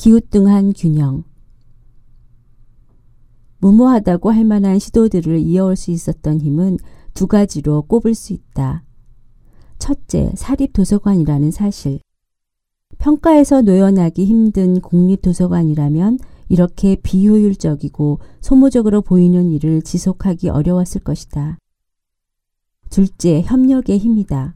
기우뚱한 균형 무모하다고 할 만한 시도들을 이어올 수 있었던 힘은 두 가지로 꼽을 수 있다. 첫째, 사립도서관이라는 사실. 평가에서 노연하기 힘든 공립도서관이라면 이렇게 비효율적이고 소모적으로 보이는 일을 지속하기 어려웠을 것이다. 둘째, 협력의 힘이다.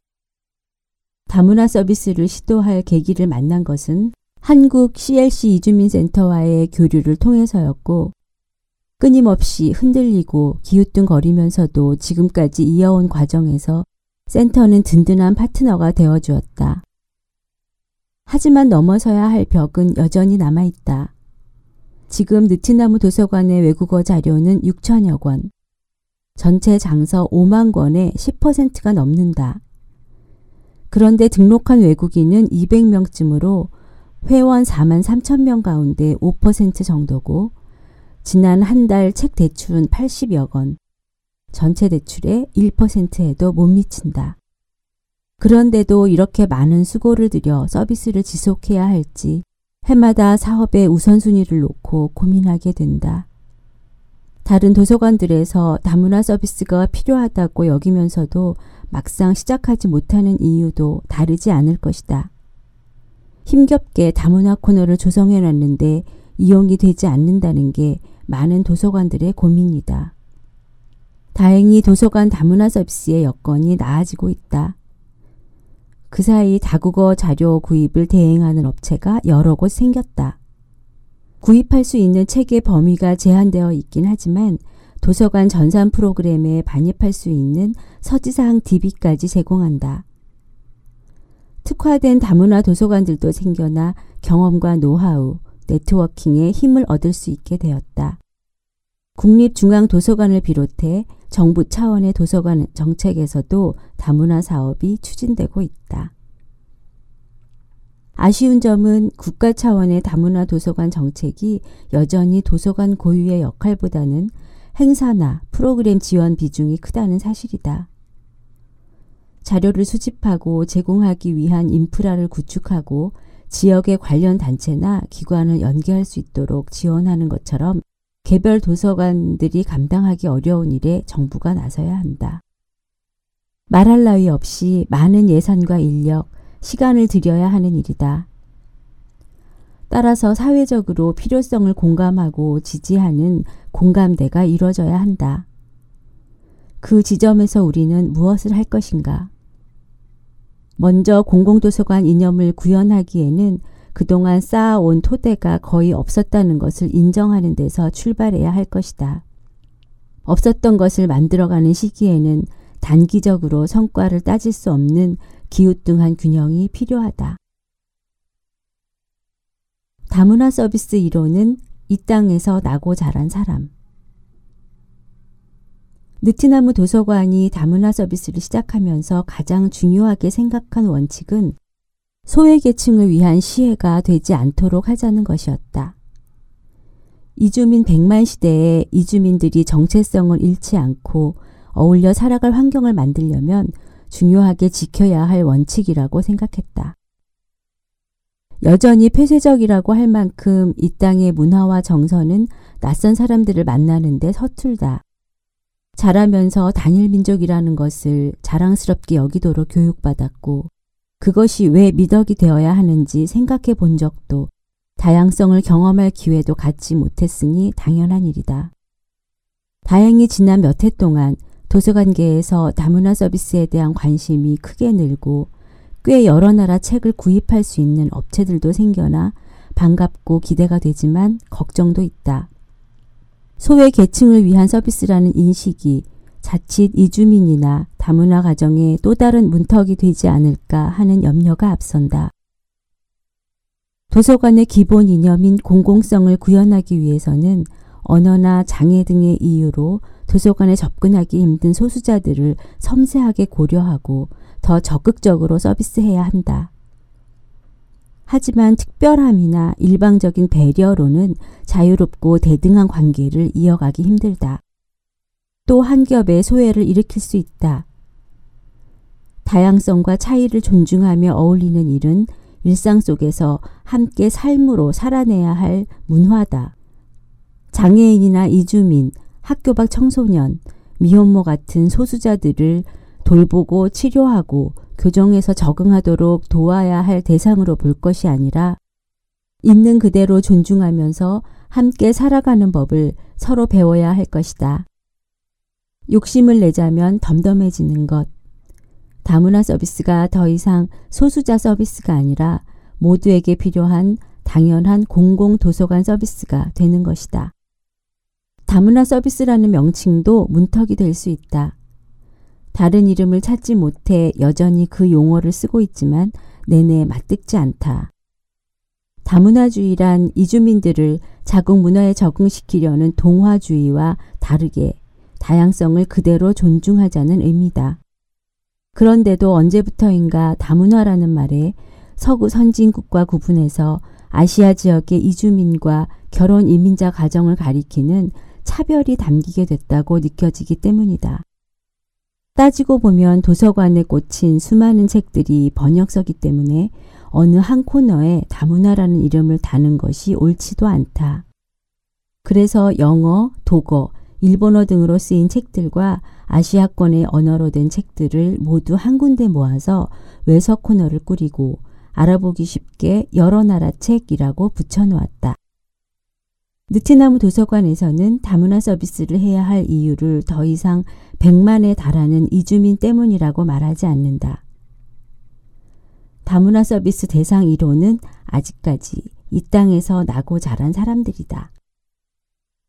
다문화 서비스를 시도할 계기를 만난 것은 한국 CLC 이주민센터와의 교류를 통해서였고 끊임없이 흔들리고 기우뚱거리면서도 지금까지 이어온 과정에서 센터는 든든한 파트너가 되어 주었다. 하지만 넘어서야 할 벽은 여전히 남아있다. 지금 느티나무 도서관의 외국어 자료는 6천여 권, 전체 장서 5만 권의 10%가 넘는다. 그런데 등록한 외국인은 200명쯤으로 회원 4만 3천 명 가운데 5% 정도고 지난 한 달 책 대출은 80여 원, 전체 대출의 1%에도 못 미친다. 그런데도 이렇게 많은 수고를 들여 서비스를 지속해야 할지 해마다 사업의 우선순위를 놓고 고민하게 된다. 다른 도서관들에서 다문화 서비스가 필요하다고 여기면서도 막상 시작하지 못하는 이유도 다르지 않을 것이다. 힘겹게 다문화 코너를 조성해 놨는데 이용이 되지 않는다는 게 많은 도서관들의 고민이다. 다행히 도서관 다문화 서비스의 여건이 나아지고 있다. 그 사이 다국어 자료 구입을 대행하는 업체가 여러 곳 생겼다. 구입할 수 있는 책의 범위가 제한되어 있긴 하지만 도서관 전산 프로그램에 반입할 수 있는 서지사항 DB까지 제공한다. 특화된 다문화 도서관들도 생겨나 경험과 노하우, 네트워킹에 힘을 얻을 수 있게 되었다. 국립중앙도서관을 비롯해 정부 차원의 도서관 정책에서도 다문화 사업이 추진되고 있다. 아쉬운 점은 국가 차원의 다문화 도서관 정책이 여전히 도서관 고유의 역할보다는 행사나 프로그램 지원 비중이 크다는 사실이다. 자료를 수집하고 제공하기 위한 인프라를 구축하고 지역의 관련 단체나 기관을 연계할 수 있도록 지원하는 것처럼 개별 도서관들이 감당하기 어려운 일에 정부가 나서야 한다. 말할 나위 없이 많은 예산과 인력, 시간을 들여야 하는 일이다. 따라서 사회적으로 필요성을 공감하고 지지하는 공감대가 이루어져야 한다. 그 지점에서 우리는 무엇을 할 것인가? 먼저 공공도서관 이념을 구현하기에는 그동안 쌓아온 토대가 거의 없었다는 것을 인정하는 데서 출발해야 할 것이다. 없었던 것을 만들어가는 시기에는 단기적으로 성과를 따질 수 없는 기우뚱한 균형이 필요하다. 다문화 서비스 이론은 이 땅에서 나고 자란 사람. 느티나무 도서관이 다문화 서비스를 시작하면서 가장 중요하게 생각한 원칙은 소외계층을 위한 시혜가 되지 않도록 하자는 것이었다. 이주민 100만 시대에 이주민들이 정체성을 잃지 않고 어울려 살아갈 환경을 만들려면 중요하게 지켜야 할 원칙이라고 생각했다. 여전히 폐쇄적이라고 할 만큼 이 땅의 문화와 정서는 낯선 사람들을 만나는데 서툴다. 자라면서 단일 민족이라는 것을 자랑스럽게 여기도록 교육받았고 그것이 왜 미덕이 되어야 하는지 생각해 본 적도 다양성을 경험할 기회도 갖지 못했으니 당연한 일이다. 다행히 지난 몇 해 동안 도서관계에서 다문화 서비스에 대한 관심이 크게 늘고 꽤 여러 나라 책을 구입할 수 있는 업체들도 생겨나 반갑고 기대가 되지만 걱정도 있다. 소외 계층을 위한 서비스라는 인식이 자칫 이주민이나 다문화 가정의 또 다른 문턱이 되지 않을까 하는 염려가 앞선다. 도서관의 기본 이념인 공공성을 구현하기 위해서는 언어나 장애 등의 이유로 도서관에 접근하기 힘든 소수자들을 섬세하게 고려하고 더 적극적으로 서비스해야 한다. 하지만 특별함이나 일방적인 배려로는 자유롭고 대등한 관계를 이어가기 힘들다. 또 한 겹의 소외를 일으킬 수 있다. 다양성과 차이를 존중하며 어울리는 일은 일상 속에서 함께 삶으로 살아내야 할 문화다. 장애인이나 이주민, 학교 밖 청소년, 미혼모 같은 소수자들을 돌보고 치료하고 교정에서 적응하도록 도와야 할 대상으로 볼 것이 아니라 있는 그대로 존중하면서 함께 살아가는 법을 서로 배워야 할 것이다. 욕심을 내자면 덤덤해지는 것. 다문화 서비스가 더 이상 소수자 서비스가 아니라 모두에게 필요한 당연한 공공 도서관 서비스가 되는 것이다. 다문화 서비스라는 명칭도 문턱이 될 수 있다. 다른 이름을 찾지 못해 여전히 그 용어를 쓰고 있지만 내내 맞듣지 않다. 다문화주의란 이주민들을 자국 문화에 적응시키려는 동화주의와 다르게 다양성을 그대로 존중하자는 의미다. 그런데도 언제부터인가 다문화라는 말에 서구 선진국과 구분해서 아시아 지역의 이주민과 결혼 이민자 가정을 가리키는 차별이 담기게 됐다고 느껴지기 때문이다. 따지고 보면 도서관에 꽂힌 수많은 책들이 번역서기 때문에 어느 한 코너에 다문화라는 이름을 다는 것이 옳지도 않다. 그래서 영어, 독어, 일본어 등으로 쓰인 책들과 아시아권의 언어로 된 책들을 모두 한 군데 모아서 외서 코너를 꾸리고 알아보기 쉽게 여러 나라 책이라고 붙여놓았다. 느티나무 도서관에서는 다문화 서비스를 해야 할 이유를 더 이상 100만에 달하는 이주민 때문이라고 말하지 않는다. 다문화 서비스 대상 1호는 아직까지 이 땅에서 나고 자란 사람들이다.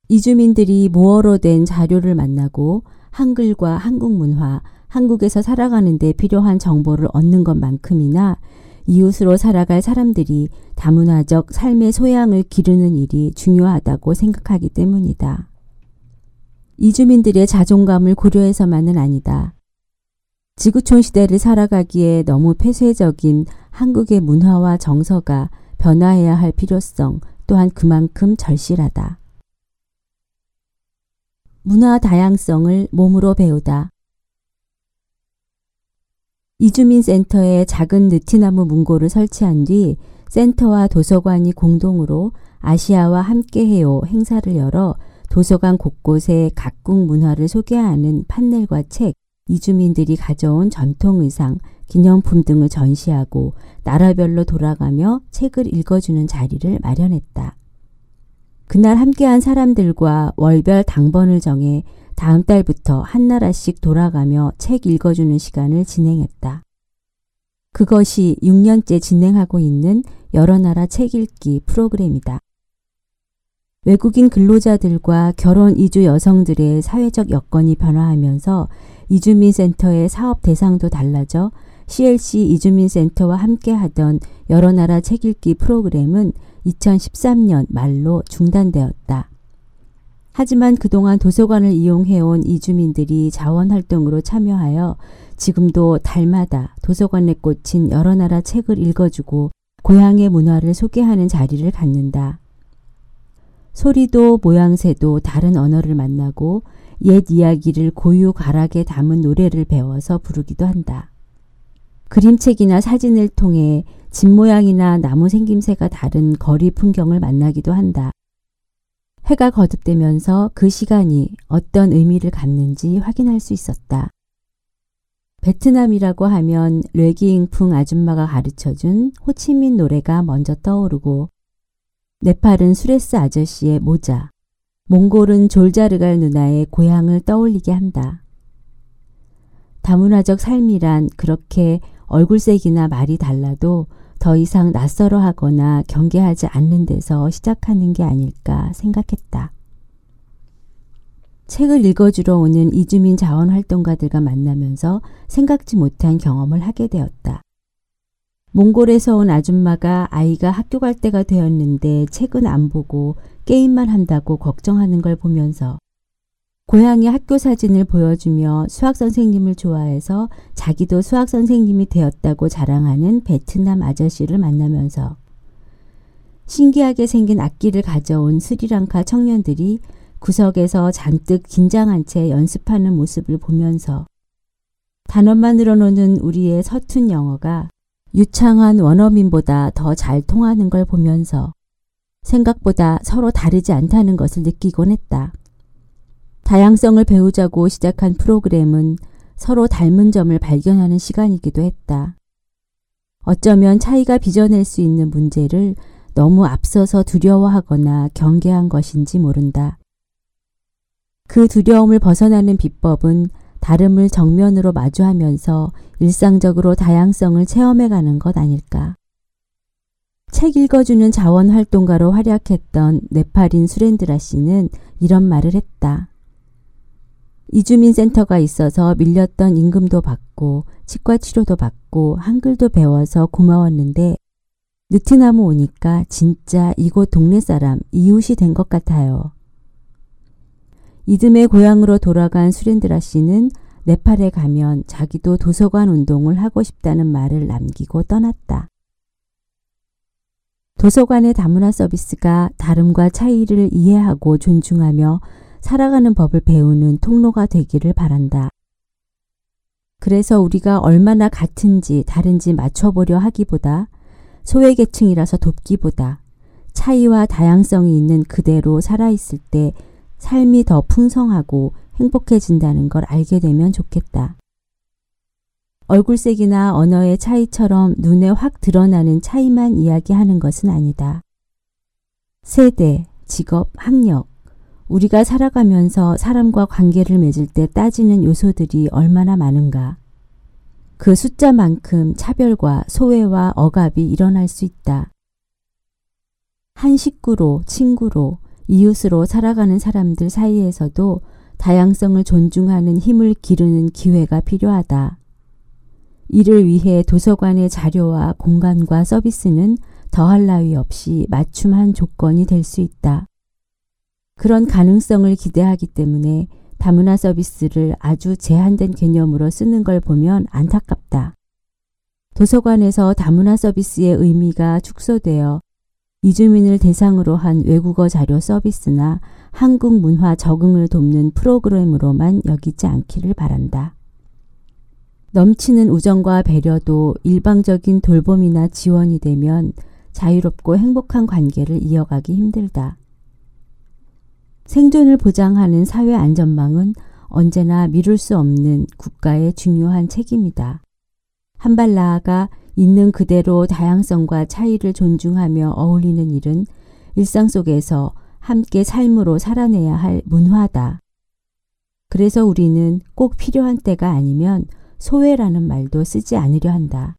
이주민들이 모어로 된 자료를 만나고 한글과 한국 문화, 한국에서 살아가는 데 필요한 정보를 얻는 것만큼이나 이웃으로 살아갈 사람들이 다문화적 삶의 소양을 기르는 일이 중요하다고 생각하기 때문이다. 이주민들의 자존감을 고려해서만은 아니다. 지구촌 시대를 살아가기에 너무 폐쇄적인 한국의 문화와 정서가 변화해야 할 필요성 또한 그만큼 절실하다. 문화 다양성을 몸으로 배우다. 이주민 센터에 작은 느티나무 문고를 설치한 뒤 센터와 도서관이 공동으로 아시아와 함께해요 행사를 열어 도서관 곳곳에 각국 문화를 소개하는 판넬과 책, 이주민들이 가져온 전통 의상, 기념품 등을 전시하고 나라별로 돌아가며 책을 읽어주는 자리를 마련했다. 그날 함께한 사람들과 월별 당번을 정해 다음 달부터 한 나라씩 돌아가며 책 읽어주는 시간을 진행했다. 그것이 6년째 진행하고 있는 여러 나라 책 읽기 프로그램이다. 외국인 근로자들과 결혼 이주 여성들의 사회적 여건이 변화하면서 이주민센터의 사업 대상도 달라져 CLC 이주민센터와 함께 하던 여러 나라 책 읽기 프로그램은 2013년 말로 중단되었다. 하지만 그동안 도서관을 이용해온 이주민들이 자원활동으로 참여하여 지금도 달마다 도서관에 꽂힌 여러 나라 책을 읽어주고 고향의 문화를 소개하는 자리를 갖는다. 소리도 모양새도 다른 언어를 만나고 옛 이야기를 고유 가락에 담은 노래를 배워서 부르기도 한다. 그림책이나 사진을 통해 집 모양이나 나무 생김새가 다른 거리 풍경을 만나기도 한다. 해가 거듭되면서 그 시간이 어떤 의미를 갖는지 확인할 수 있었다. 베트남이라고 하면 뢰기잉풍 아줌마가 가르쳐준 호치민 노래가 먼저 떠오르고 네팔은 수레스 아저씨의 모자, 몽골은 졸자르갈 누나의 고향을 떠올리게 한다. 다문화적 삶이란 그렇게 얼굴색이나 말이 달라도 더 이상 낯설어 하거나 경계하지 않는 데서 시작하는 게 아닐까 생각했다. 책을 읽어주러 오는 이주민 자원활동가들과 만나면서 생각지 못한 경험을 하게 되었다. 몽골에서 온 아줌마가 아이가 학교 갈 때가 되었는데 책은 안 보고 게임만 한다고 걱정하는 걸 보면서 고향의 학교 사진을 보여주며 수학 선생님을 좋아해서 자기도 수학 선생님이 되었다고 자랑하는 베트남 아저씨를 만나면서 신기하게 생긴 악기를 가져온 스리랑카 청년들이 구석에서 잔뜩 긴장한 채 연습하는 모습을 보면서 단어만 늘어놓는 우리의 서툰 영어가 유창한 원어민보다 더 잘 통하는 걸 보면서 생각보다 서로 다르지 않다는 것을 느끼곤 했다. 다양성을 배우자고 시작한 프로그램은 서로 닮은 점을 발견하는 시간이기도 했다. 어쩌면 차이가 빚어낼 수 있는 문제를 너무 앞서서 두려워하거나 경계한 것인지 모른다. 그 두려움을 벗어나는 비법은 다름을 정면으로 마주하면서 일상적으로 다양성을 체험해가는 것 아닐까. 책 읽어주는 자원활동가로 활약했던 네팔인 수렌드라 씨는 이런 말을 했다. 이주민센터가 있어서 밀렸던 임금도 받고 치과 치료도 받고 한글도 배워서 고마웠는데 느티나무 오니까 진짜 이곳 동네 사람 이웃이 된 것 같아요. 이듬해 고향으로 돌아간 수렌드라 씨는 네팔에 가면 자기도 도서관 운동을 하고 싶다는 말을 남기고 떠났다. 도서관의 다문화 서비스가 다름과 차이를 이해하고 존중하며 살아가는 법을 배우는 통로가 되기를 바란다. 그래서 우리가 얼마나 같은지 다른지 맞춰보려 하기보다 소외계층이라서 돕기보다 차이와 다양성이 있는 그대로 살아있을 때 삶이 더 풍성하고 행복해진다는 걸 알게 되면 좋겠다. 얼굴색이나 언어의 차이처럼 눈에 확 드러나는 차이만 이야기하는 것은 아니다. 세대, 직업, 학력, 우리가 살아가면서 사람과 관계를 맺을 때 따지는 요소들이 얼마나 많은가. 그 숫자만큼 차별과 소외와 억압이 일어날 수 있다. 한 식구로, 친구로, 이웃으로 살아가는 사람들 사이에서도 다양성을 존중하는 힘을 기르는 기회가 필요하다. 이를 위해 도서관의 자료와 공간과 서비스는 더할 나위 없이 맞춤한 조건이 될 수 있다. 그런 가능성을 기대하기 때문에 다문화 서비스를 아주 제한된 개념으로 쓰는 걸 보면 안타깝다. 도서관에서 다문화 서비스의 의미가 축소되어 이주민을 대상으로 한 외국어 자료 서비스나 한국 문화 적응을 돕는 프로그램으로만 여기지 않기를 바란다. 넘치는 우정과 배려도 일방적인 돌봄이나 지원이 되면 자유롭고 행복한 관계를 이어가기 힘들다. 생존을 보장하는 사회 안전망은 언제나 미룰 수 없는 국가의 중요한 책임이다. 한 발 나아가 있는 그대로 다양성과 차이를 존중하며 어울리는 일은 일상 속에서 함께 삶으로 살아내야 할 문화다. 그래서 우리는 꼭 필요한 때가 아니면 소외라는 말도 쓰지 않으려 한다.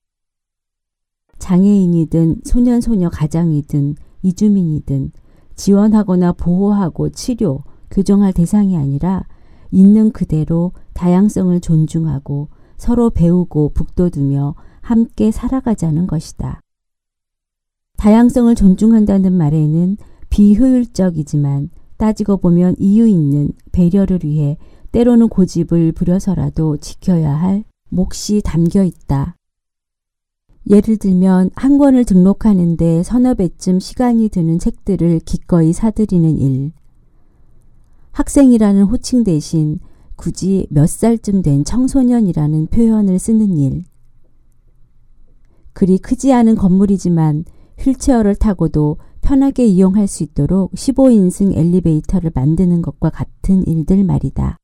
장애인이든 소년소녀 가장이든 이주민이든 지원하거나 보호하고 치료, 교정할 대상이 아니라 있는 그대로 다양성을 존중하고 서로 배우고 북돋우며 함께 살아가자는 것이다. 다양성을 존중한다는 말에는 비효율적이지만 따지고 보면 이유 있는 배려를 위해 때로는 고집을 부려서라도 지켜야 할 몫이 담겨 있다. 예를 들면 한 권을 등록하는데 서너 배쯤 시간이 드는 책들을 기꺼이 사들이는 일. 학생이라는 호칭 대신 굳이 몇 살쯤 된 청소년이라는 표현을 쓰는 일. 그리 크지 않은 건물이지만 휠체어를 타고도 편하게 이용할 수 있도록 15인승 엘리베이터를 만드는 것과 같은 일들 말이다.